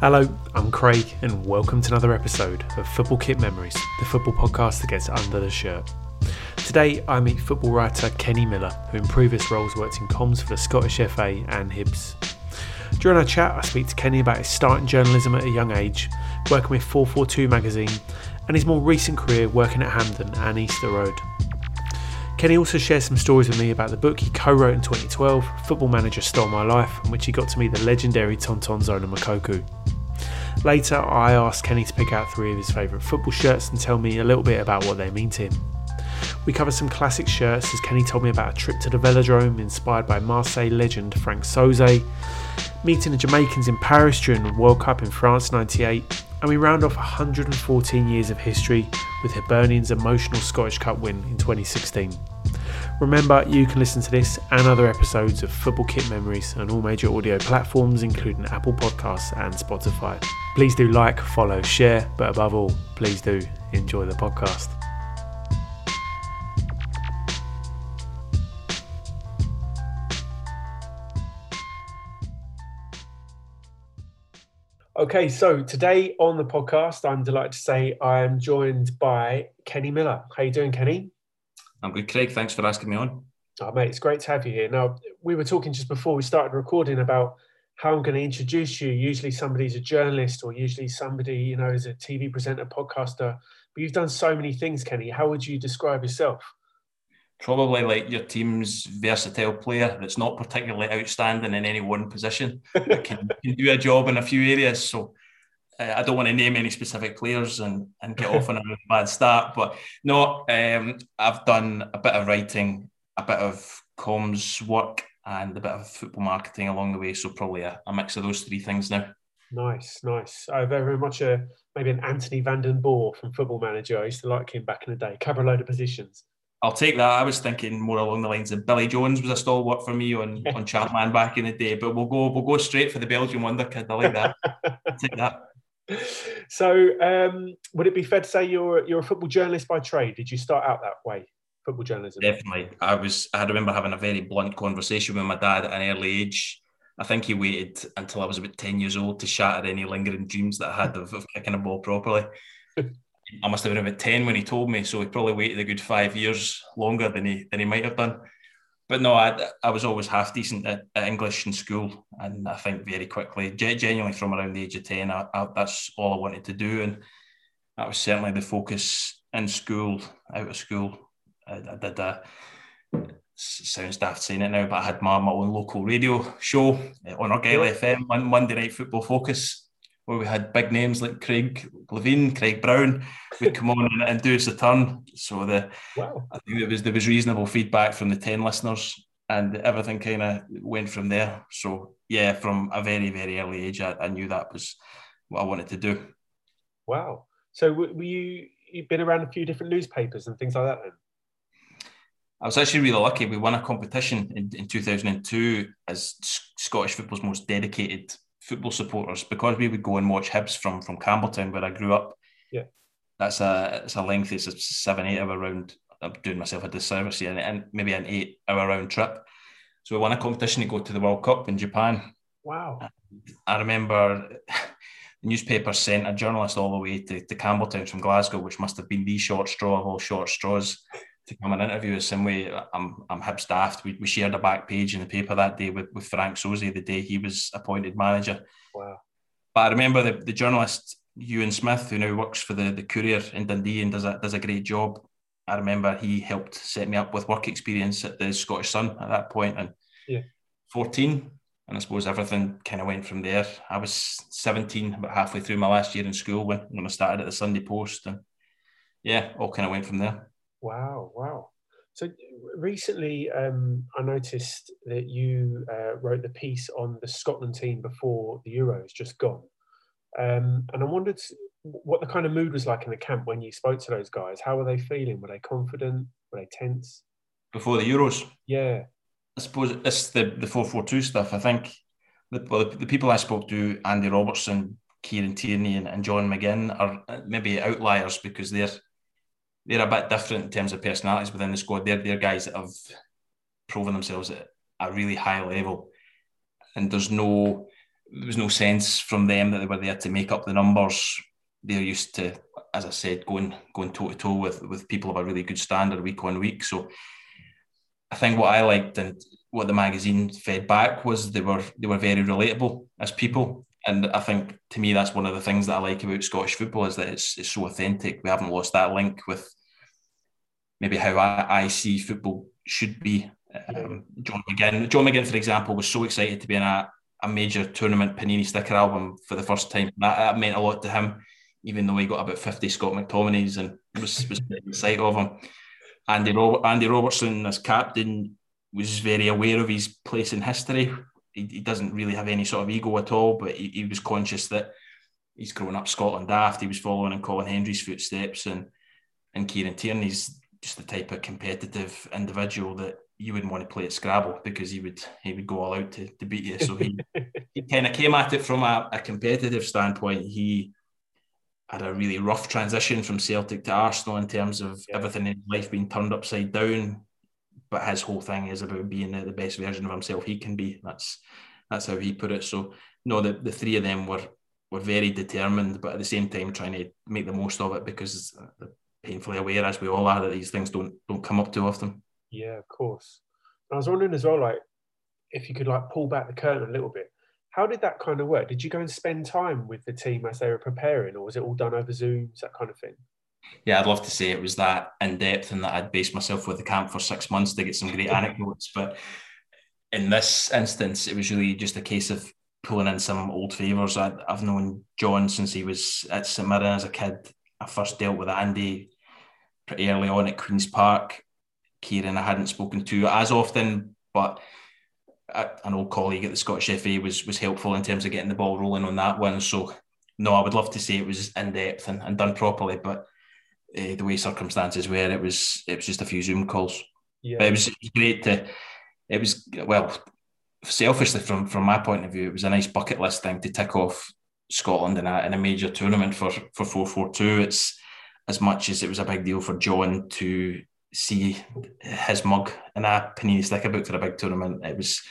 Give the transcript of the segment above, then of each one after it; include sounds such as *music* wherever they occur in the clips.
Hello, I'm Craig, and welcome to another episode of Football Kit Memories, the football podcast that gets under the shirt. Today, I meet football writer Kenny Miller, who in previous roles worked in comms for the Scottish FA and Hibs. During our chat, I speak to Kenny about his start in journalism at a young age, working with 442 magazine, and his more recent career working at Hampden and Easter Road. Kenny also shares some stories with me about the book he co wrote in 2012, Football Manager Stole My Life, in which he got to meet the legendary Tonton Zola Moukoko. Later, I asked Kenny to pick out three of his favourite football shirts and tell me a little bit about what they mean to him. We cover some classic shirts as Kenny told me about a trip to the velodrome inspired by Marseille legend Franck Sauzée, meeting the Jamaicans in Paris during the World Cup in France 98, and we round off 114 years of history with Hibernian's emotional Scottish Cup win in 2016. Remember, you can listen to this and other episodes of Football Kit Memories on all major audio platforms, including Apple Podcasts and Spotify. Please do like, follow, share, but above all, please do enjoy the podcast. Okay, so today on the podcast, I'm delighted to say I am joined by Kenny Miller. How you doing, Kenny? I'm good, Craig. Thanks for asking me on. Oh, mate, it's great to have you here. Now, we were talking just before we started recording about how I'm going to introduce you. Usually, somebody's a journalist, or usually somebody, you know, is a TV presenter, podcaster. But you've done so many things, Kenny. How would you describe yourself? Probably like your team's versatile player that's not particularly outstanding in any one position, but can, *laughs* can do a job in a few areas. So uh, I don't want to name any specific players and, and get off on a bad start, but no, um, I've done a bit of writing, a bit of comms work, and a bit of football marketing along the way. So probably a, a mix of those three things now. Nice, nice. Uh, very, very much a maybe an Anthony van den Borre from Football Manager. I used to like him back in the day. Cover a load of positions. I'll take that. I was thinking more along the lines of Billy Jones was a stalwart for me on on Champ Man back in the day, but we'll go we'll go straight for the Belgian wonder kid. I like that. I'll *laughs* take that. So, um, would it be fair to say you're you're a football journalist by trade? Did you start out that way, football journalism? Definitely. I was. I remember having a very blunt conversation with my dad at an early age. I think he waited until I was about ten years old to shatter any lingering dreams that I had of, of kicking a ball properly. *laughs* I must have been about ten when he told me, so he probably waited a good five years longer than he than he might have done. But no, I, I was always half decent at, at English in school, and I think very quickly, genuinely from around the age of ten, I, I, that's all I wanted to do, and that was certainly the focus in school, out of school. I, I did a sounds daft saying it now, but I had my, my own local radio show uh, on Argyll FM, Monday Night Football Focus, where we had big names like Craig Levein, Craig Brown would come on and, and, do us the turn. So the wow. I think it was there was reasonable feedback from the ten listeners, and everything kind of went from there. So yeah, from a very very early age, I, I, knew that was what I wanted to do. Wow. So were you you've been around a few different newspapers and things like that then? I was actually really lucky. We won a competition in, in 2002 as Scottish football's most dedicated football supporters because we would go and watch Hibs from from Campbeltown where I grew up. Yeah, that's a it's a lengthy, it's a seven eight hour round. I'm doing myself a disservice here, and, and maybe an eight hour round trip. So we won a competition to go to the World Cup in Japan. Wow! I remember *laughs* the newspaper sent a journalist all the way to, to Campbeltown from Glasgow, which must have been the short straw of all short straws to come and interview us. Same way I'm I'm Hibs daft. We, we shared a back page in the paper that day with, with Franck Sauzée the day he was appointed manager. Wow. But I remember the, the journalist Ewan Smith, who now works for the, the Courier in Dundee and does a does a great job. I remember he helped set me up with work experience at the Scottish Sun at that point and yeah. 14. And I suppose everything kind of went from there. I was 17, about halfway through my last year in school when, when I started at the Sunday Post. And yeah, all kind of went from there. Wow, wow. So recently, um, I noticed that you uh, wrote the piece on the Scotland team before the Euros just gone. Um, and I wondered what the kind of mood was like in the camp when you spoke to those guys. How were they feeling? Were they confident? Were they tense? Before the Euros? Yeah. I suppose it's the the four four two stuff. I think the, well, the, the people I spoke to, Andy Robertson, Kieran Tierney, and, and John McGinn, are maybe outliers because they're they're a bit different in terms of personalities within the squad. They're they're guys that have proven themselves at a really high level, and there's no there was no sense from them that they were there to make up the numbers. They're used to, as I said, going going toe to toe with with people of a really good standard week on week. So I think what I liked and what the magazine fed back was they were they were very relatable as people. And I think to me that's one of the things that I like about Scottish football is that it's it's so authentic. We haven't lost that link with maybe how I, I see football should be. Um, John McGinn, John McGinn, for example, was so excited to be in a, a major tournament Panini sticker album for the first time. That, that meant a lot to him, even though he got about 50 Scott McTominays and was, was excited of him. Andy, Andy Robertson, as captain, was very aware of his place in history. He, he doesn't really have any sort of ego at all, but he, he was conscious that he's grown up Scotland daft. He was following in Colin Hendry's footsteps, and and Kieran Tierney's just the type of competitive individual that you wouldn't want to play at Scrabble because he would he would go all out to, to beat you. So he, *laughs* he kind of came at it from a, a competitive standpoint. He had a really rough transition from Celtic to Arsenal in terms of yeah. everything in life being turned upside down. But his whole thing is about being the, the best version of himself he can be. That's that's how he put it. So no, the, the three of them were were very determined, but at the same time trying to make the most of it because they're painfully aware, as we all are, that these things don't don't come up too often. Yeah, of course. I was wondering as well, like if you could like pull back the curtain a little bit how did that kind of work? Did you go and spend time with the team as they were preparing, or was it all done over Zooms, that kind of thing? Yeah, I'd love to say it was that in depth and that I'd based myself with the camp for six months to get some great anecdotes. But in this instance, it was really just a case of pulling in some old favours. I've known John since he was at St Mirren as a kid. I first dealt with Andy pretty early on at Queen's Park. Kieran I hadn't spoken to as often, but an old colleague at the Scottish FA was was helpful in terms of getting the ball rolling on that one. So no, I would love to say it was in depth and, and done properly, but uh, the way circumstances were, it was it was just a few Zoom calls. Yeah, but it was, it was great to. It was well, selfishly from from my point of view, it was a nice bucket list thing to tick off Scotland in a in a major tournament for for four four two. It's as much as it was a big deal for John to see his mug in a panini sticker book for a big tournament. It was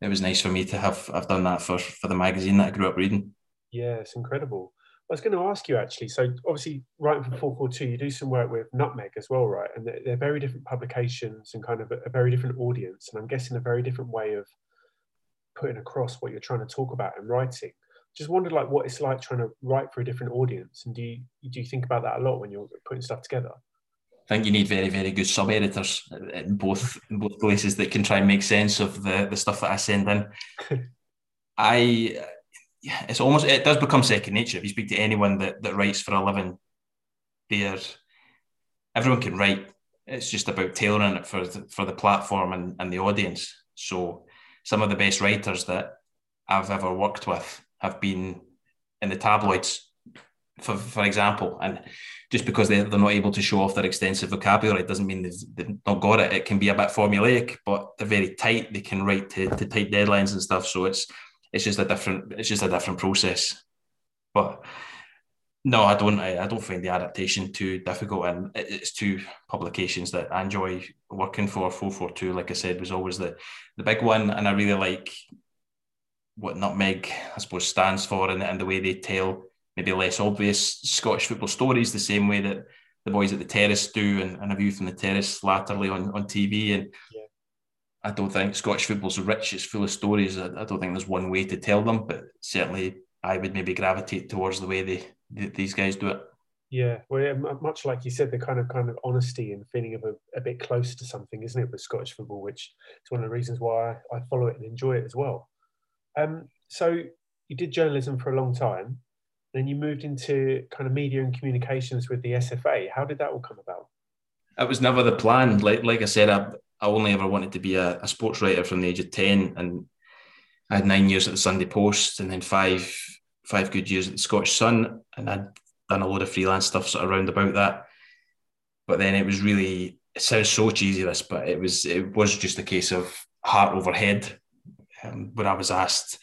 it was nice for me to have I've done that for for the magazine that I grew up reading. Yeah, it's incredible. I was going to ask you actually. So obviously, writing for four four two, you do some work with Nutmeg as well, right? And they're, they're very different publications and kind of a, a very different audience, and I'm guessing a very different way of putting across what you're trying to talk about and writing. Just wondered like what it's like trying to write for a different audience, and do you do you think about that a lot when you're putting stuff together? I think you need very, very good sub editors in both in both places that can try and make sense of the the stuff that I send in. *laughs* I, it's almost it does become second nature. If you speak to anyone that that writes for a living, they're everyone can write. It's just about tailoring it for the, for the platform and, and the audience. So some of the best writers that I've ever worked with have been in the tabloids, for for example, and just because they're, they're not able to show off their extensive vocabulary doesn't mean they've, they've not got it. It can be a bit formulaic, but they're very tight. They can write to, to tight deadlines and stuff. So it's it's just a different it's just a different process. But no, I don't. I, I don't find the adaptation too difficult, and it's two publications that I enjoy working for. Four four two, like I said, was always the the big one, and I really like what Nutmeg, I suppose, stands for, and, and the way they tell maybe less obvious Scottish football stories, the same way that the boys at the terrace do, and, and a view from the terrace latterly on, on TV. And. I don't think Scottish football's rich, it's full of stories. I, I, don't think there's one way to tell them, but certainly I would maybe gravitate towards the way they, they these guys do it. Yeah, well, much like you said, the kind of kind of honesty and feeling of a, a, bit close to something, isn't it, with Scottish football? Which is one of the reasons why I, follow it and enjoy it as well. Um, so you did journalism for a long time, then you moved into kind of media and communications with the SFA. How did that all come about? It was never the plan. Like like I said, I, I only ever wanted to be a, a sports writer from the age of ten, and I had nine years at the Sunday Post, and then five five good years at the Scottish Sun, and I'd done a load of freelance stuff sort of around about that. But then it was really it sounds so cheesy this, but it was it was just a case of heart over head. Um, when I was asked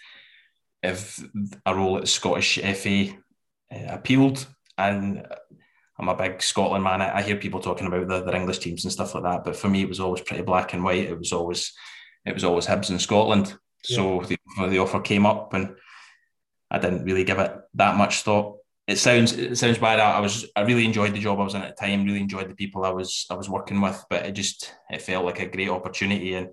if a role at the Scottish FA uh, appealed, and I'm a big Scotland man. I, I hear people talking about the, their English teams and stuff like that, but for me, it was always pretty black and white. It was always it was always Hibs in Scotland. Yeah. So the, the offer came up, and I didn't really give it that much thought it sounds it sounds bad. I was I really enjoyed the job I was in at the time. Really enjoyed the people I was I was working with, but it just it felt like a great opportunity, and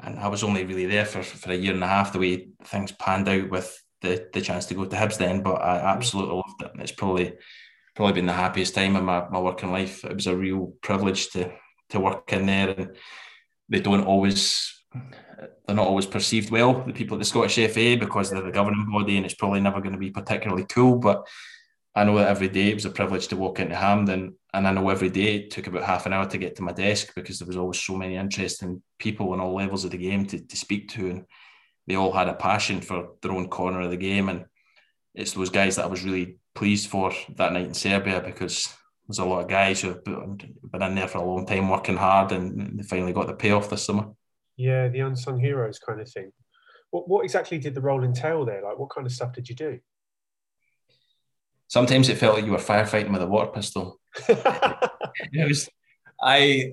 and I was only really there for, for a year and a half. The way things panned out with the the chance to go to Hibs then, but I absolutely loved it. It's probably probably been the happiest time in my, my working life. It was a real privilege to to work in there, and they don't always they're not always perceived well, the people at the Scottish FA, because they're the governing body and it's probably never going to be particularly cool. But I know that every day it was a privilege to walk into Hampden. And I know every day it took about half an hour to get to my desk because there was always so many interesting people on all levels of the game to, to speak to. And they all had a passion for their own corner of the game. And it's those guys that I was really pleased for that night in Serbia because there's a lot of guys who have been in there for a long time working hard and they finally got the payoff this summer. Yeah, the unsung heroes kind of thing. What what exactly did the role entail there? Like, what kind of stuff did you do? Sometimes it felt like you were firefighting with a water pistol. *laughs* it was I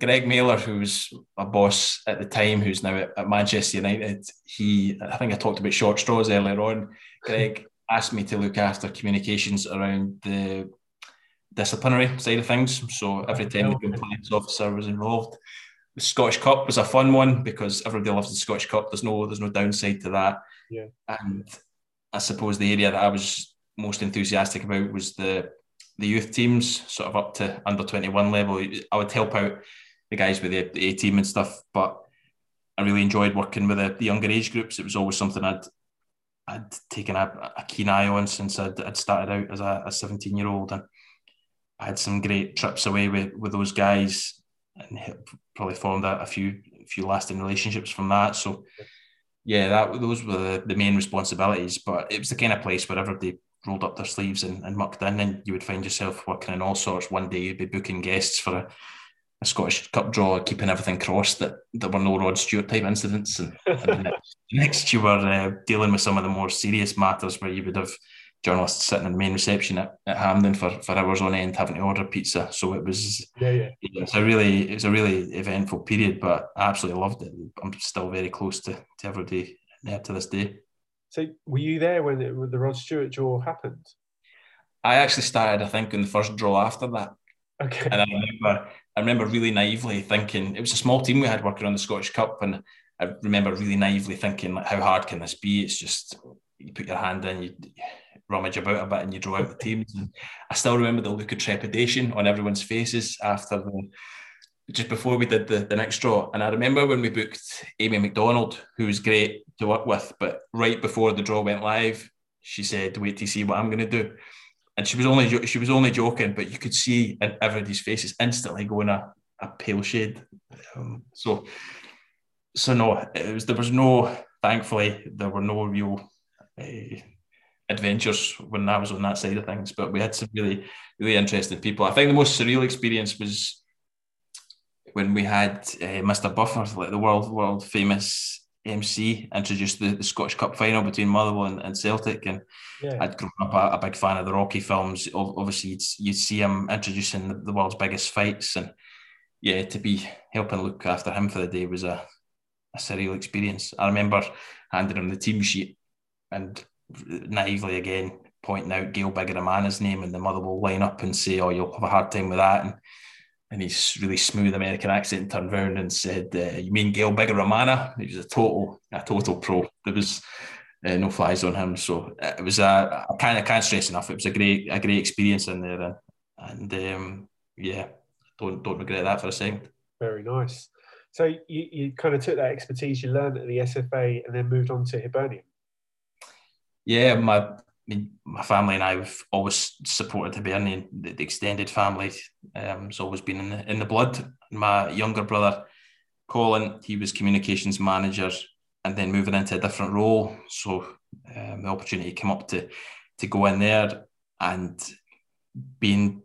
Greg Mailer, who was a boss at the time, who's now at, at, Manchester United, he I think I talked about short straws earlier on. Greg asked me to look after communications around the disciplinary side of things. So every time the compliance officer was involved, the Scottish Cup was a fun one because everybody loves the Scottish Cup. There's no there's no downside to that. Yeah. And I suppose the area that I was most enthusiastic about was the the youth teams, sort of up to under 21 level. I would help out the guys with the, A team and stuff, but I really enjoyed working with the, the, younger age groups. It was always something I'd I'd taken a, a keen eye on since I'd, I'd started out as a, a 17 year old, and I had some great trips away with with those guys and probably formed a, a few a few lasting relationships from that. So yeah, that those were the, the main responsibilities. But it was the kind of place where everybody rolled up their sleeves and, and mucked in, and you would find yourself working in all sorts. One day you'd be booking guests for a, a Scottish Cup draw, keeping everything crossed that there were no Rod Stewart type incidents, and, and *laughs* next, you were uh, dealing with some of the more serious matters where you would have journalists sitting in the main reception at, at Hampden for, for hours on end having to order pizza. So it was yeah, yeah. It's a really it's a really eventful period, but I absolutely loved it. I'm still very close to, to everybody there to this day. So were you there when, it, when the Rod Stewart draw happened? I actually started, I think, in the first draw after that. Okay. And I remember I remember really naively thinking it was a small team we had working on the Scottish Cup and I remember really naively thinking like how hard can this be? It's just you put your hand in, you rummage about a bit and you draw out the teams. And I still remember the look of trepidation on everyone's faces after the just before we did the, the next draw. And I remember when we booked Amy Macdonald, who was great to work with, but right before the draw went live, she said, "Wait to see what I'm going to do." And she was only she was only joking, but you could see in everybody's faces instantly going a, a pale shade. Um, so, so no, it was there was no. Thankfully, there were no real uh, adventures when I was on that side of things. But we had some really, really interesting people. I think the most surreal experience was when we had uh, Mr. Buffer, like the world world famous MC, introduced the, the Scottish Cup final between Motherwell and, and Celtic. And yeah. I'd grown up a, a, big fan of the Rocky films. Obviously, you'd, you'd see him introducing the, the world's biggest fights. And yeah, to be helping look after him for the day was a, a surreal experience. I remember handing him the team sheet and naively again pointing out Gael Bigirimana's name, and the Motherwell line up and say, "Oh, you'll have a hard time with that." And and his really smooth American accent turned round and said, uh, "You mean Gael Bigirimana?" He was a total a total pro. There was uh, no flies on him, so it was a I kind of can't stress enough. It was a great a great experience in there, and, and um, yeah, don't don't regret that for a second. Very nice. So you, you kind of took that expertise you learned at the SFA and then moved on to Hibernian. Yeah, my my family and I have always supported Hibernian. The, the extended family um, has always been in the, in the blood. My younger brother, Colin, he was communications manager and then moving into a different role. So um, the opportunity came up to to go in there and being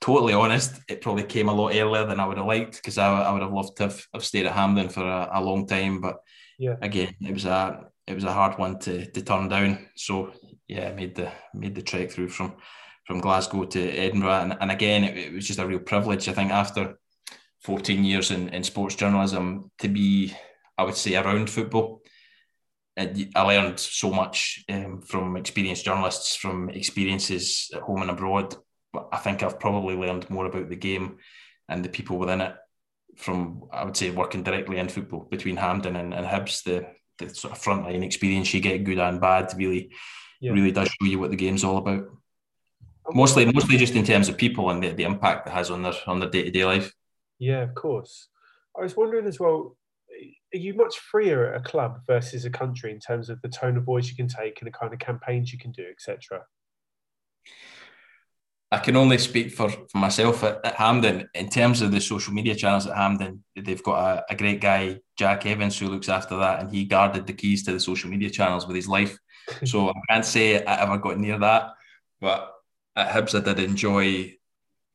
totally honest, it probably came a lot earlier than I would have liked because I, I would have loved to have, have stayed at Hampden for a, a, long time. But yeah, again, it was a it was a hard one to, to turn down. So yeah, made the made the trek through from from Glasgow to Edinburgh, and, and again, it, it was just a real privilege. I think after 14 years in, in sports journalism to be, I would say, around football. I learned so much um, from experienced journalists, from experiences at home and abroad, but I think I've probably learned more about the game and the people within it from I would say working directly in football between Hampden and, and Hibs. The the sort of frontline experience you get, good and bad, really yeah. really does show you what the game's all about. Mostly, mostly just in terms of people and the, the impact it has on their on their day to day life. Yeah, of course. I was wondering as well, are you much freer at a club versus a country in terms of the tone of voice you can take and the kind of campaigns you can do, etc.? I can only speak for, for myself at, at Hampden. In terms of the social media channels at Hampden, they've got a, a, great guy, Jack Evans, who looks after that, and he guarded the keys to the social media channels with his life. So I can't say I ever got near that. But at Hibs, I did enjoy.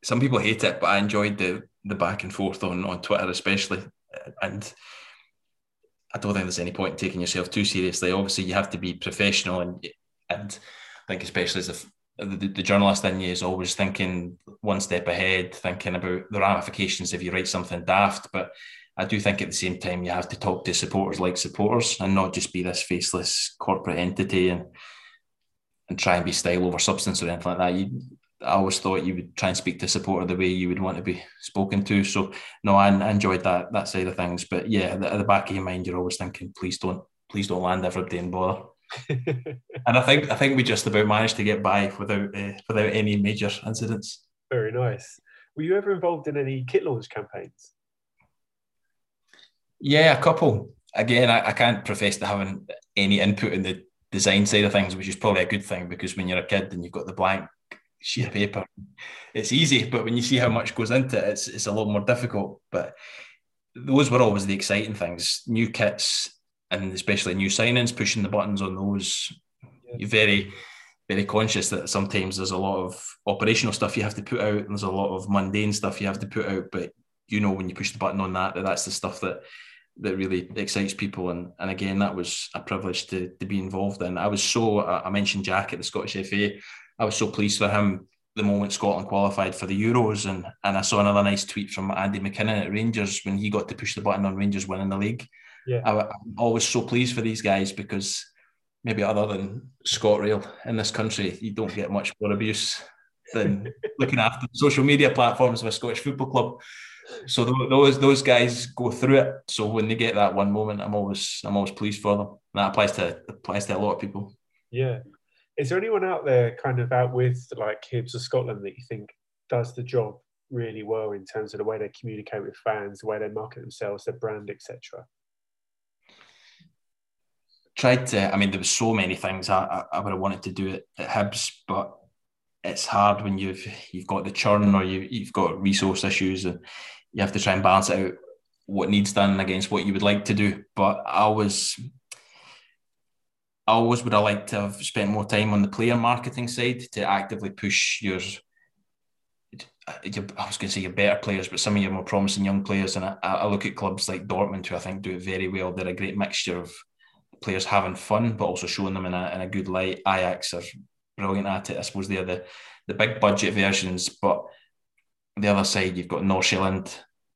Some people hate it, but I enjoyed the the back and forth on on Twitter, especially. And I don't think there's any point in taking yourself too seriously. Obviously, you have to be professional, and and I think especially as a the, the journalist in you is always thinking one step ahead, thinking about the ramifications if you write something daft. But I do think at the same time you have to talk to supporters like supporters and not just be this faceless corporate entity and and try and be style over substance or anything like that. You, I always thought you would try and speak to a supporter the way you would want to be spoken to. So no, I, I enjoyed that that side of things. But yeah, at the, at the back of your mind, you're always thinking, please don't, please don't land everybody in bother. *laughs* and I think I think we just about managed to get by without uh, without any major incidents. Very nice. Were you ever involved in any kit launch campaigns? Yeah, a couple. Again, I, I can't profess to having any input in the design side of things, which is probably a good thing because when you're a kid and you've got the blank sheet of paper, it's easy. But when you see how much goes into it, it's it's a lot more difficult. But those were always the exciting things. New kits and especially new signings, pushing the buttons on those. Yeah. You're very, very conscious that sometimes there's a lot of operational stuff you have to put out, and there's a lot of mundane stuff you have to put out. But you know when you push the button on that, that that's the stuff that that really excites people. And and again, that was a privilege to to be involved in. I was so I mentioned Jack at the Scottish FA. I was so pleased for him the moment Scotland qualified for the Euros, and and I saw another nice tweet from Andy McKinnon at Rangers when he got to push the button on Rangers winning the league yeah. I, am always so pleased for these guys because maybe other than ScotRail in this country, you don't get much more abuse than *laughs* looking after the social media platforms of a Scottish football club. So those those guys go through it. So when they get that one moment, I'm always I'm always pleased for them. And that applies to applies to a lot of people. Yeah. Is there anyone out there kind of out with like Hibs of Scotland that you think does the job really well in terms of the way they communicate with fans, the way they market themselves, their brand, etc.? tried to. I mean, there was so many things I, I would have wanted to do at, at Hibs, but it's hard when you've you've got the churn or you you've got resource issues and you have to try and balance out what needs done against what you would like to do. But I was. I always would have liked to have spent more time on the player marketing side to actively push your your, I was going to say your better players, but some of your more promising young players. And I, I, look at clubs like Dortmund, who I think do it very well. They're a great mixture of players having fun, but also showing them in a, in a good light. Ajax are brilliant at it. I suppose they're the, the big budget versions, but the other side, you've got Nordsjælland,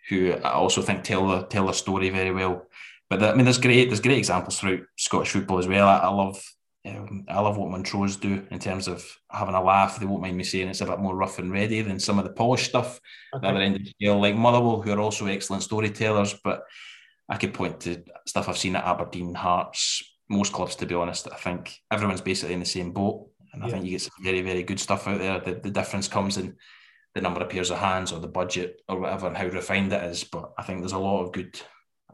who I also think tell the tell the story very well. But I mean, there's great there's great examples throughout Scottish football as well. I, I love Um, I love what Montrose do in terms of having a laugh. They won't mind me saying it's a bit more rough and ready than some of the polished stuff. Okay. The other end of the scale, like Motherwell, who are also excellent storytellers. But I could point to stuff I've seen at Aberdeen, Hearts, most clubs, to be honest. I think everyone's basically in the same boat. And I yeah. think you get some very, very good stuff out there. The, the difference comes in the number of pairs of hands or the budget or whatever and how refined it is. But I think there's a lot of good,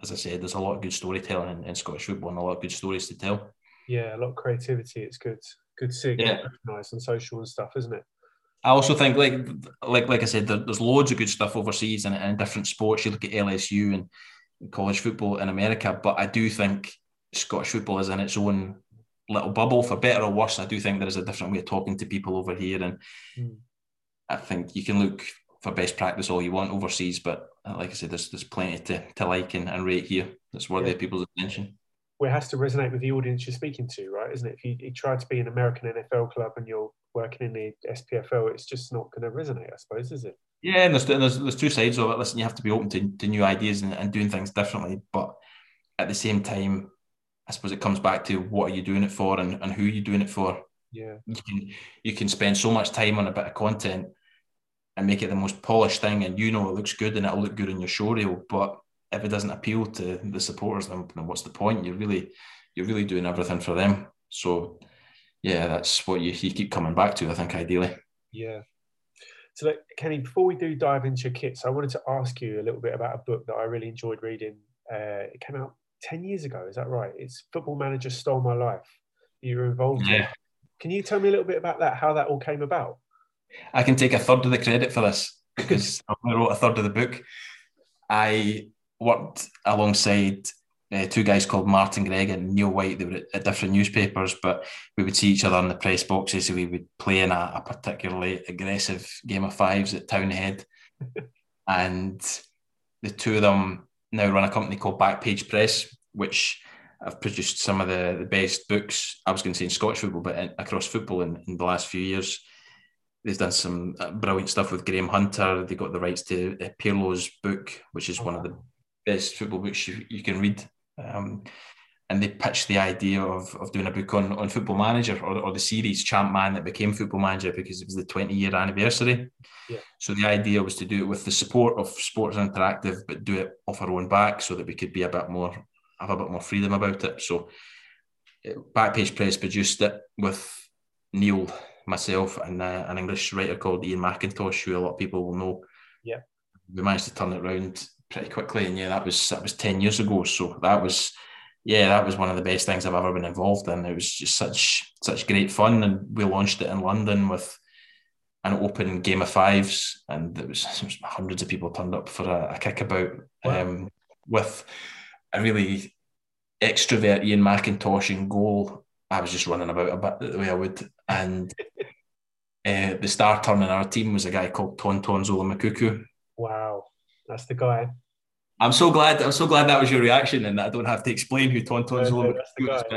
as I said, there's a lot of good storytelling in, in Scottish football and a lot of good stories to tell. Yeah, a lot of creativity. It's good. Good to see yeah. recognised on social and stuff, isn't it? I also think, like, like, like I said, there, there's loads of good stuff overseas and in different sports. You look at LSU and college football in America, but I do think Scottish football is in its own little bubble, for better or worse. I do think there is a different way of talking to people over here, and mm. I think you can look for best practice all you want overseas, but uh, like I said, there's there's plenty to, to like and, and rate here that's worthy yeah. of people's attention. Well, it has to resonate with the audience you're speaking to, right? Isn't it? If you, you try to be an American NFL club and you're working in the SPFL, it's just not going to resonate, I suppose, is it? Yeah, and there's, there's, there's two sides of it. Listen, you have to be open to, to new ideas and, and doing things differently, but at the same time, I suppose it comes back to what are you doing it for and, and who are you doing it for. Yeah, you can you can spend so much time on a bit of content and make it the most polished thing, and you know it looks good and it'll look good in your show reel. But if it doesn't appeal to the supporters, then, then what's the point? You're really you're really doing everything for them. So yeah, that's what you, you keep coming back to. I think ideally. Yeah. So, like, Kenny, before we do dive into your kits, I wanted to ask you a little bit about a book that I really enjoyed reading. Uh, it came out 10 years ago, is that right? It's Football Manager Stole My Life. You were involved yeah. in. Can you tell me a little bit about that, how that all came about? I can take a third of the credit for this because *laughs* I wrote a third of the book. I worked alongside uh, two guys called Martin Greig and Neil White. They were at, at, different newspapers, but we would see each other in the press boxes. So we would play in a, a particularly aggressive game of fives at Townhead. *laughs* and the two of them now run a company called Backpage Press, which I've produced some of the, the best books, I was going to say in Scottish football, but in, across football in, in the last few years. They've done some uh, brilliant stuff with Graham Hunter. They got the rights to uh, Pirlo's book, which is one of the best football books you, you can read. Um, and they pitched the idea of, of doing a book on, on Football Manager or, or the series Champ Man that became Football Manager because it was the 20 year anniversary. Yeah. So the idea was to do it with the support of Sports Interactive, but do it off our own back so that we could be a bit more, have a bit more freedom about it. So uh, Backpage Press produced it with Neil, myself, and uh, an English writer called Iain Macintosh, who a lot of people will know. Yeah. We managed to turn it around pretty quickly. And yeah, that was that was 10 years ago. So that was yeah, that was one of the best things I've ever been involved in. It was just such such great fun, and we launched it in London with an open game of fives, and there was, was hundreds of people turned up for a, a kickabout wow. um, with a really extrovert Iain Macintosh in goal. I was just running about a bit the way I would, and uh, *laughs* the star turn in our team was a guy called Tonton Zola Moukoko. Wow, that's the guy. I'm so glad. I'm so glad that was your reaction, and I don't have to explain who Tonton Zola is.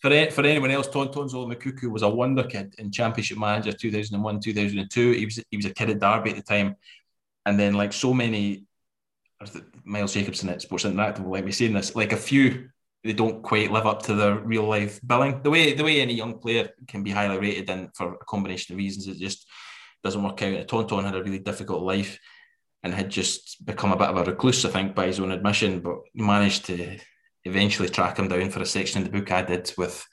For, for anyone else, Tonton Zola Moukoko was a wonder kid in Championship Manager 2001, 2002. He was he was a kid at Derby at the time, and then like so many, Miles Jacobson at Sports Interactive will let me say this. Like a few, they don't quite live up to their real life billing. The way the way any young player can be highly rated, and for a combination of reasons, it just doesn't work out. Tonton had a really difficult life and had just become a bit of a recluse, I think, by his own admission, but managed to eventually track him down for a section in the book I did with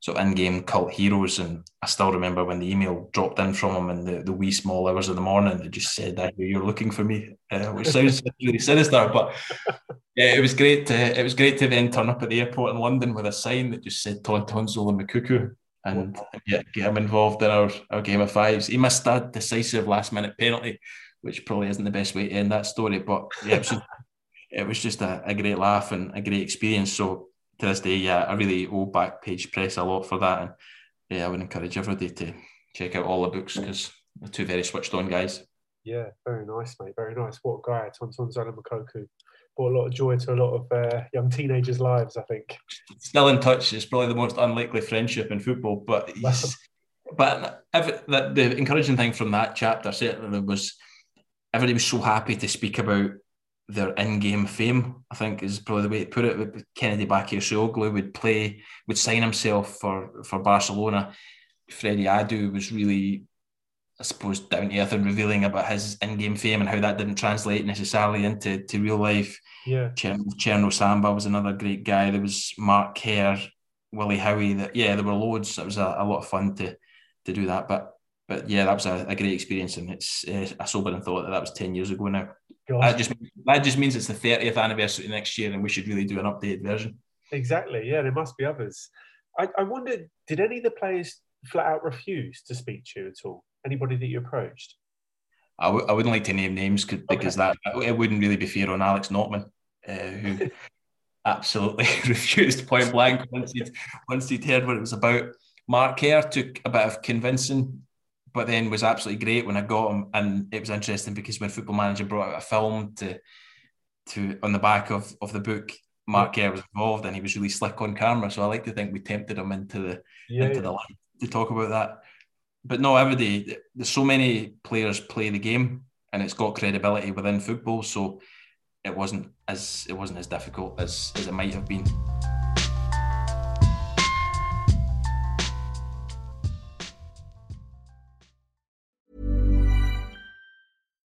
sort of in-game cult heroes. And I still remember when the email dropped in from him in the, the wee small hours of the morning, it just said, that you're looking for me, uh, which sounds *laughs* really sinister, but yeah, it was great to it was great to then turn up at the airport in London with a sign that just said Tonton Zola Moukoko and get, get him involved in our, our game of fives. He missed that decisive last minute penalty which probably isn't the best way to end that story. But yeah, it was just, *laughs* it was just a, a, great laugh and a great experience. So to this day, yeah, I really owe Backpage Press a lot for that. And yeah, I would encourage everybody to check out all the books because they're two very switched on guys. Yeah, very nice, mate. Very nice. What a guy, Tonton Zola Moukoko. Brought a lot of joy to a lot of uh, young teenagers' lives, I think. Still in touch. It's probably the most unlikely friendship in football, but *laughs* but the, the encouraging thing from that chapter certainly was everybody was so happy to speak about their in-game fame. I think is probably the way to put it. Kennedy Bakircioglu would play, would sign himself for for Barcelona. Freddie Adu was really, I suppose, down to earth and revealing about his in-game fame and how that didn't translate necessarily into to real life. Yeah, Cherno Samba was another great guy. There was Mark Kerr, Willie Howie. That yeah, there were loads. It was a, a lot of fun to to do that, but but yeah, that was a, a great experience, and it's uh, a sobering thought that that was ten years ago now. Gosh. That just that just means it's the thirtieth anniversary next year, and we should really do an updated version. Exactly. Yeah, there must be others. I, I wondered, did any of the players flat out refuse to speak to you at all? Anybody that you approached? I w- I wouldn't like to name names because that it wouldn't really be fair on Alex Notman, uh, who *laughs* absolutely *laughs* refused point blank once he'd once he'd heard what it was about. Mark Kerr took a bit of convincing but then was absolutely great when I got him. And it was interesting because when Football Manager brought out a film to to on the back of, of the book, Mark Kerr was involved and he was really slick on camera. So I like to think we tempted him into the yeah, into yeah. the light to talk about that. But no, every day there's so many players play the game and it's got credibility within football. So it wasn't as it wasn't as difficult as, as it might have been.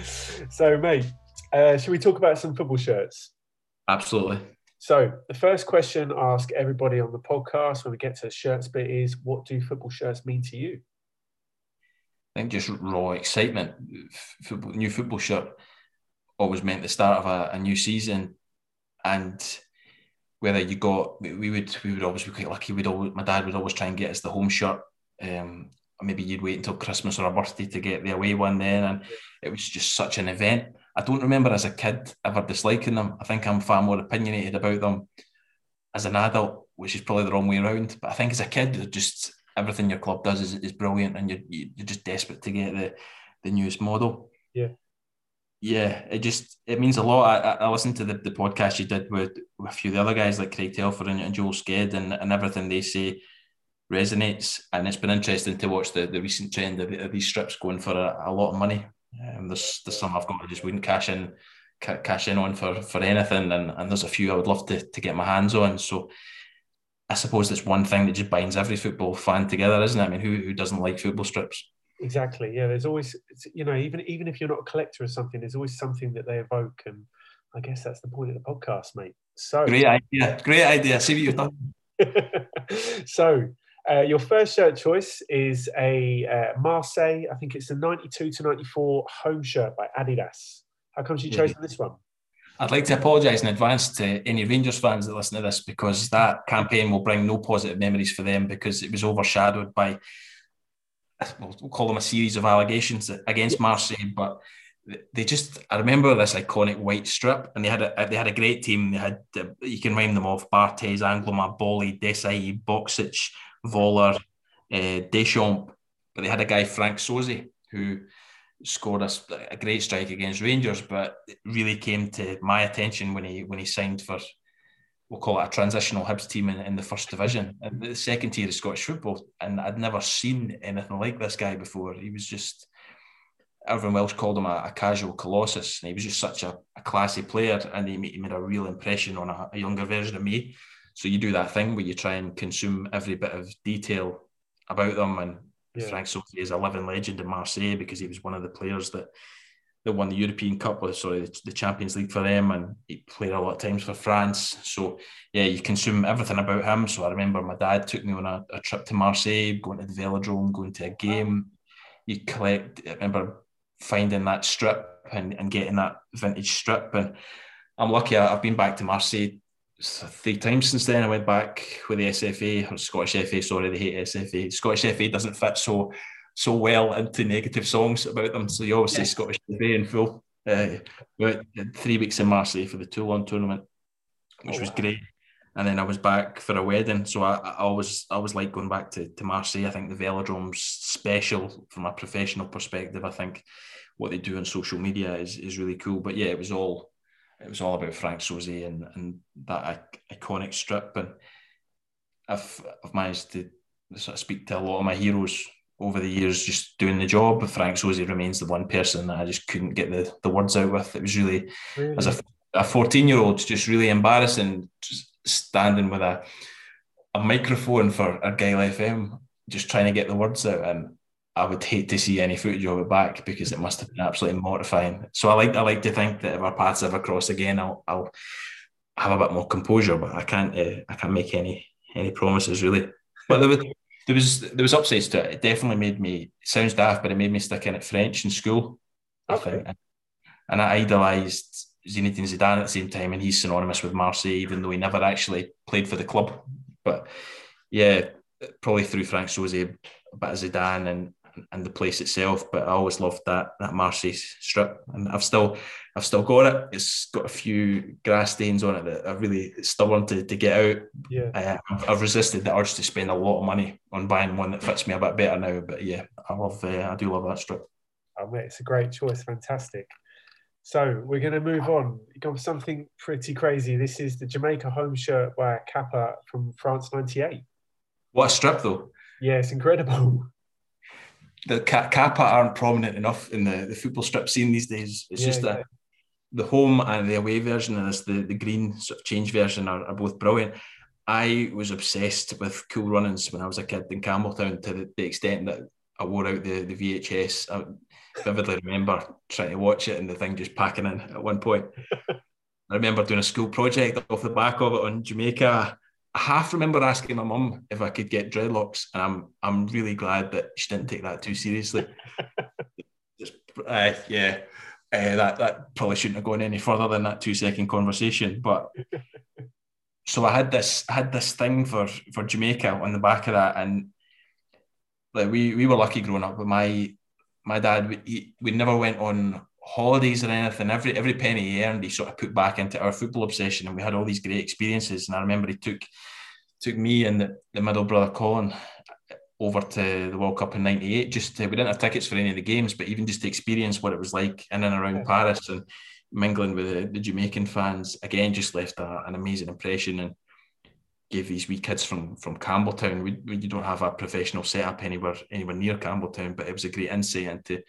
*laughs* So, mate, uh, should we talk about some football shirts? Absolutely. So, the first question I ask everybody on the podcast when we get to the shirts bit is what do football shirts mean to you? I think just raw excitement. Football, new football shirt always meant the start of a, a new season. And whether you got, we would we would always be quite lucky. We'd always, my dad would always try and get us the home shirt. Um, maybe you'd wait until Christmas or a birthday to get the away one then, and it was just such an event. I don't remember as a kid ever disliking them. I think I'm far more opinionated about them as an adult, which is probably the wrong way around. But I think as a kid, just everything your club does is, is brilliant, and you're you're just desperate to get the the newest model. Yeah, yeah. It just it means a lot. I, I listened to the, the podcast you did with, with a few of the other guys like Craig Telford and, and Joel Sked, and, and everything they say resonates. And it's been interesting to watch the, the recent trend of, of these strips going for a, a lot of money. Um, there's there's some I've got I just wouldn't cash in cash in on for for anything, and, and there's a few I would love to to get my hands on. So I suppose that's one thing that just binds every football fan together, isn't it? I mean, who who doesn't like football strips? Exactly. Yeah. There's always you know even even if you're not a collector of something, there's always something that they evoke, and I guess that's the point of the podcast, mate. So great idea. Great idea. See what you've done. *laughs* so Uh, your first shirt choice is a uh, Marseille. I think it's a 92 to 94 home shirt by Adidas. How come you chose yeah. this one? I'd like to apologise in advance to any Rangers fans that listen to this because that campaign will bring no positive memories for them because it was overshadowed by, we'll call them a series of allegations against Marseille. But they just, I remember this iconic white strip, and they had a they had a great team. They had you can name them off: Barthez, Angloma, Boli, Desailly, Boksic, Voller, uh, Deschamps. But they had a guy Franck Sauzée who scored a, a, great strike against Rangers, but it really came to my attention when he when he signed for we'll call it a transitional Hibs team in, in the first division, and the second tier of Scottish football. And I'd never seen anything like this guy before. He was just everyone else called him a, a casual colossus, and he was just such a, a classy player, and he, he, made a real impression on a, a younger version of me. So you do that thing where you try and consume every bit of detail about them and yeah. Franck Sauzée is a living legend in Marseille because he was one of the players that that won the European Cup, or sorry, the, the Champions League for them, and he played a lot of times for France. So yeah, you consume everything about him. So I remember my dad took me on a, a trip to Marseille, going to the Velodrome, going to a game. You collect. I remember finding that strip and, and getting that vintage strip, and I'm lucky. I've been back to Marseille three times since then. I went back with the SFA or Scottish FA. Sorry, they hate SFA. Scottish FA doesn't fit so so well into negative songs about them. So you always say Scottish FA in full. Uh, three weeks in Marseille for the Toulon tournament, which oh, was wow. great. And then I was back for a wedding, so I, I always I always like going back to, to Marseille. I think the Velodrome's special from a professional perspective. I think what they do on social media is, is really cool. But yeah, it was all it was all about Franck Sauzée and, and that iconic strip. And I've, I've managed to sort of speak to a lot of my heroes over the years just doing the job. Franck Sauzée remains the one person that I just couldn't get the, the words out with. It was really, really? as a, a 14 year old, just really embarrassing, just standing with a, a microphone for a Argyll FM, just trying to get the words out. And I would hate to see any footage of it back because it must have been absolutely mortifying. So I like I like to think that if our paths ever cross again, I'll I'll have a bit more composure, but I can't uh, I can't make any any promises really. But there was there was there was upsides to it. It definitely made me it sounds daft, but it made me stick in at French in school. Okay. I and I idolised Zinedine Zidane at the same time, and he's synonymous with Marseille, even though he never actually played for the club. But yeah, probably through Franck Sauzée, a bit of Zidane and and the place itself. But I always loved that that Marseille strip, and I've still I've still got it. It's got a few grass stains on it that are really stubborn to, to get out. Yeah, uh, I've, I've, resisted the urge to spend a lot of money on buying one that fits me a bit better now. But yeah, I love uh, I do love that strip. Oh, mate, it's a great choice. Fantastic. So we're going to move on. You've got something pretty crazy. This is the Jamaica home shirt by Kappa from France '98. What a strip, though! Yeah, it's incredible. *laughs* the Kappa aren't prominent enough in the, the football strip scene these days. It's yeah, just that yeah. the home and the away version and this the, the green sort of change version are, are both brilliant. I was obsessed with Cool Runnings when I was a kid in Campbeltown to the, the extent that I wore out the, the VHS. I vividly remember trying to watch it and the thing just packing in at one point. *laughs* I remember doing a school project off the back of it on Jamaica I half remember asking my mum if I could get dreadlocks, and I'm I'm really glad that she didn't take that too seriously. *laughs* Uh, yeah, uh, that that probably shouldn't have gone any further than that two second conversation. But *laughs* so I had this I had this thing for for Jamaica on the back of that, and like we we were lucky growing up. But my my dad we, we never went on holidays or anything. Every every penny he earned, he sort of put back into our football obsession, and we had all these great experiences. And I remember he took took me and the, the middle brother Colin over to the World Cup in '98. Just to, we didn't have tickets for any of the games, but even just to experience what it was like in and around Paris and mingling with the, the Jamaican fans again, just left a, an amazing impression and gave these wee kids from from Campbeltown. We, we you don't have a professional setup anywhere anywhere near Campbeltown, but it was a great insight into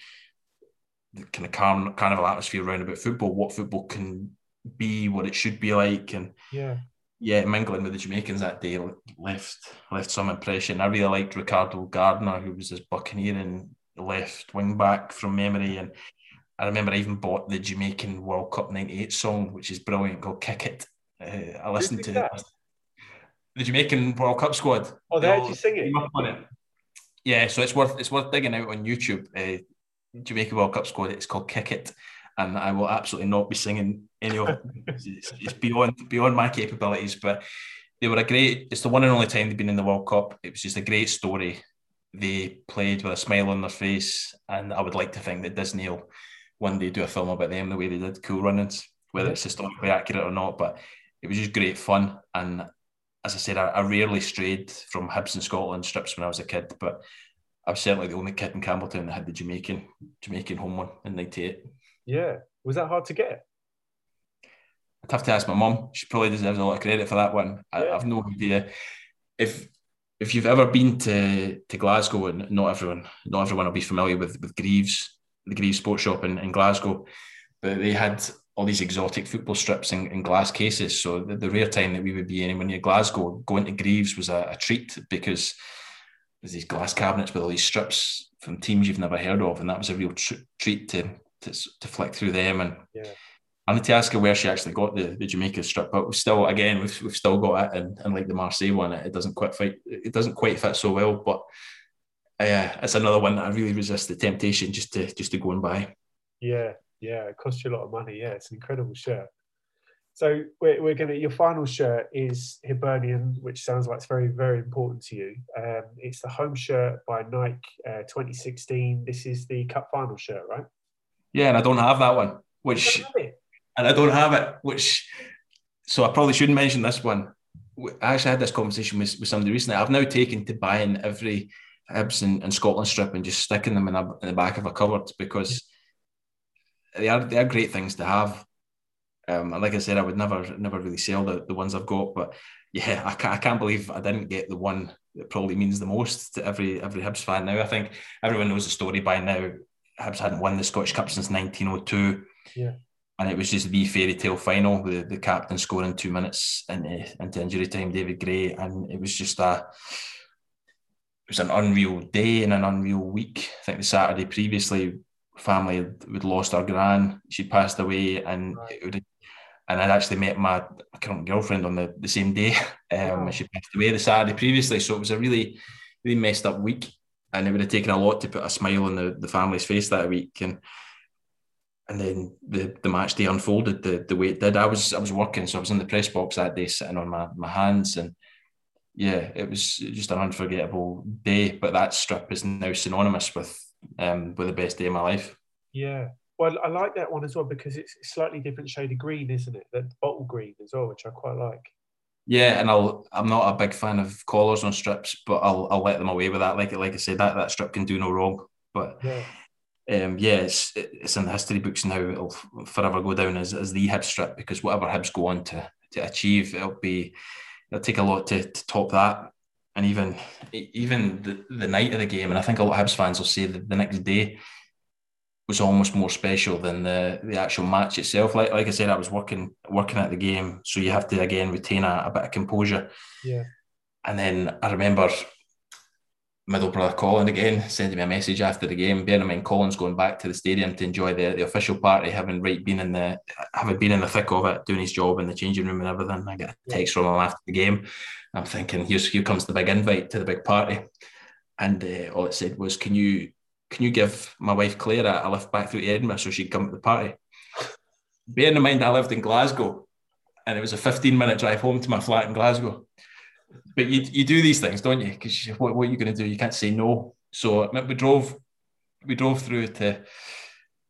the kind of carn- carnival atmosphere around about football, what football can be, what it should be like, and yeah, yeah, mingling with the Jamaicans that day left left some impression. I really liked Ricardo Gardner, who was his Buccaneering left wing back from memory, and I remember I even bought the Jamaican World Cup '98 song, which is brilliant, called "Kick It." Uh, I listened to that. the Jamaican World Cup squad. Oh, they actually sing it. it. Yeah, so it's worth it's worth digging out on YouTube. Uh, Jamaica World Cup squad. It's called Kick It, and I will absolutely not be singing any of it. it's, it's beyond beyond my capabilities. But they were a great. It's the one and only time they've been in the World Cup. It was just a great story. They played with a smile on their face, and I would like to think that Disney will one day do a film about them the way they did Cool Runnings, whether it's historically accurate or not. But it was just great fun, and as I said, I, I rarely strayed from Hibs and Scotland strips when I was a kid, but I was certainly the only kid in Campbeltown that had the Jamaican Jamaican home one in '98. Yeah, was that hard to get? I'd have to ask my mum. She probably deserves a lot of credit for that one. I, have no idea if if you've ever been to, to Glasgow, and not everyone not everyone will be familiar with with Greaves, the Greaves Sports Shop in, in Glasgow, but they had all these exotic football strips in, in glass cases. So the, the, rare time that we would be anywhere near Glasgow, going to Greaves was a, a treat because there's these glass cabinets with all these strips from teams you've never heard of, and that was a real tr- treat to, to to flick through them and. Yeah I need to ask her where she actually got the, the Jamaica strip, but we've still again we've, we've still got it, and, and like the Marseille one, it, it doesn't quite fit. It doesn't quite fit so well, but yeah, uh, it's another one that I really resist the temptation just to just to go and buy. Yeah, yeah, it costs you a lot of money. Yeah, it's an incredible shirt. So we're, we're gonna your final shirt is Hibernian, which sounds like it's very very important to you. Um, it's the home shirt by Nike, uh, 2016. This is the Cup final shirt, right? Yeah, and I don't have that one, which and I don't have it, which so I probably shouldn't mention this one. I actually had this conversation with, with somebody recently. I've now taken to buying every Hibs and, and Scotland strip and just sticking them in, a, in the back of a cupboard because they are they are great things to have. Um, and like I said, I would never never really sell the, the ones I've got, but yeah, *laughs* I can't, I can't believe I didn't get the one that probably means the most to every every Hibs fan now. I think everyone knows the story by now. Hibs hadn't won the Scottish Cup since 1902. Yeah and it was just the fairy tale final with the captain scoring two minutes into, into injury time, David Gray, and it was just a it was an unreal day and an unreal week. I think the Saturday previously, family would lost our gran, she passed away, and it would, and I'd actually met my current girlfriend on the, the same day. *laughs* Um, She passed away the Saturday previously, so it was a really really messed up week, and it would have taken a lot to put a smile on the, the family's face that week, and and then the, the match day unfolded the, the way it did. I was I was working, so I was in the press box that day, sitting on my, my hands, and yeah, it was just an unforgettable day. But that strip is now synonymous with um with the best day of my life. Yeah, well, I like that one as well because it's slightly different shade of green, isn't it? The bottle green as well, which I quite like. Yeah, and I'll I'm not a big fan of collars on strips, but I'll I'll let them away with that. Like like I said, that that strip can do no wrong. But yeah um, yeah, it's it's in the history books now. It'll forever go down as, as the Hibs strip because whatever Hibs go on to to achieve, it'll be it'll take a lot to, to top that. And even even the, the night of the game, and I think a lot of Hibs fans will say that the next day was almost more special than the, the actual match itself. Like like I said, I was working working at the game, so you have to again retain a, a bit of composure. Yeah. And then I remember middle brother Colin again sending me a message after the game. Bearing in mind Colin's going back to the stadium to enjoy the, the official party, having right been in the having been in the thick of it, doing his job in the changing room and everything. I get a text from him after the game. I'm thinking, here's here comes the big invite to the big party, and uh, all it said was, "Can you can you give my wife Claire a, a lift back through to Edinburgh so she'd come to the party?" Bearing in mind I lived in Glasgow, and it was a 15 minute drive home to my flat in Glasgow but you, you do these things, don't you? Because what, what are you going to do? You can't say no. So we drove we drove through to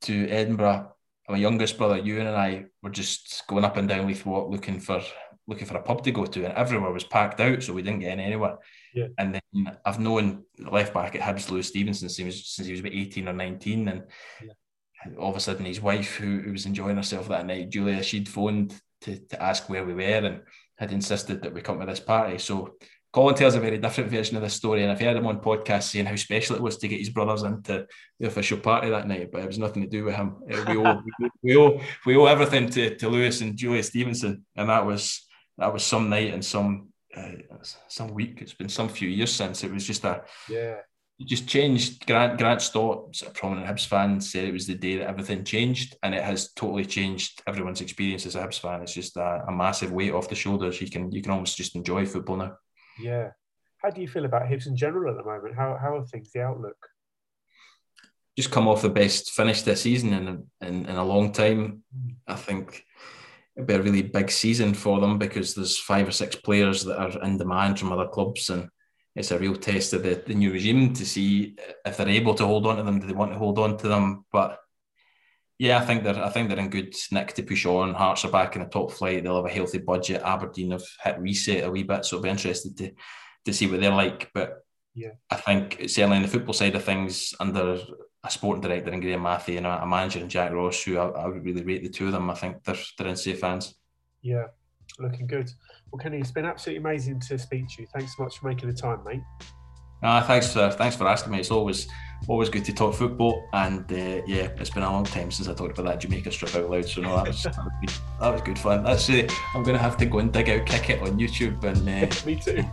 to Edinburgh. My youngest brother, Ewan, and I were just going up and down Leith Walk looking for looking for a pub to go to, and everywhere was packed out, so we didn't get in anywhere. Yeah. And then I've known left back at Hibs, Lewis Stevenson, since he was since he was about eighteen or nineteen, and yeah. all of a sudden his wife, who, who was enjoying herself that night, Julia, she'd phoned to, to ask where we were, and had insisted that we come to this party. So Colin tells a very different version of this story, and I've heard him on podcast saying how special it was to get his brothers into the official party that night, but it was nothing to do with him. Uh, we owe, *laughs* we owe, we owe everything to, to Lewis and Julia Stevenson, and that was that was some night and some uh, some week. It's been some few years since. It was just a yeah just changed. Grant Grant Stott, a prominent Hibs fan, said it was the day that everything changed, and it has totally changed everyone's experience as a Hibs fan. It's just a, a massive weight off the shoulders. You can you can almost just enjoy football now. Yeah. How do you feel about Hibs in general at the moment? How how are things? The outlook? Just come off the best finish this season in in, in a long time. I think it'll be a really big season for them because there's five or six players that are in demand from other clubs and it's a real test of the, the new regime to see if they're able to hold on to them. Do they want to hold on to them? But yeah, I think they're I think they're in good nick to push on. Hearts are back in the top flight. They'll have a healthy budget. Aberdeen have hit reset a wee bit, so I'll be interested to to see what they're like. But yeah, I think certainly in the football side of things, under a sporting director in Graeme Mathie and a, manager in Jack Ross, who I, I, would really rate the two of them. I think they're they're in safe hands. Yeah, looking good. Well, Kenny, it's been absolutely amazing to speak to you. Thanks so much for making the time, mate. Uh, thanks for thanks for asking me. It's always always good to talk football, and uh, yeah, it's been a long time since I talked about that Jamaica strip out loud. So no, that was *laughs* that was good, that was good fun. That's uh, I'm going to have to go and dig out kick it on YouTube and uh, *laughs* me too.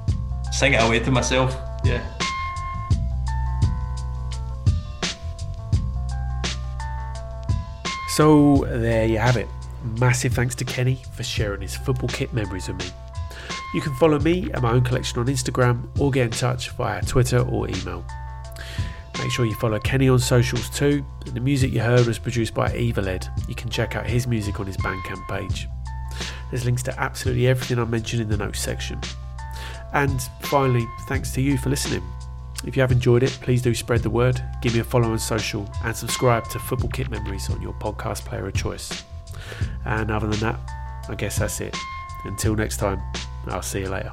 Sing it away to myself. Yeah. So there you have it. Massive thanks to Kenny for sharing his football kit memories with me. You can follow me and my own collection on Instagram or get in touch via Twitter or email. Make sure you follow Kenny on socials too. And the music you heard was produced by Evaled. You can check out his music on his Bandcamp page. There's links to absolutely everything I mentioned in the notes section. And finally, thanks to you for listening. If you have enjoyed it, please do spread the word, give me a follow on social, and subscribe to Football Kit Memories on your podcast player of choice. And other than that, I guess that's it. Until next time, I'll see you later.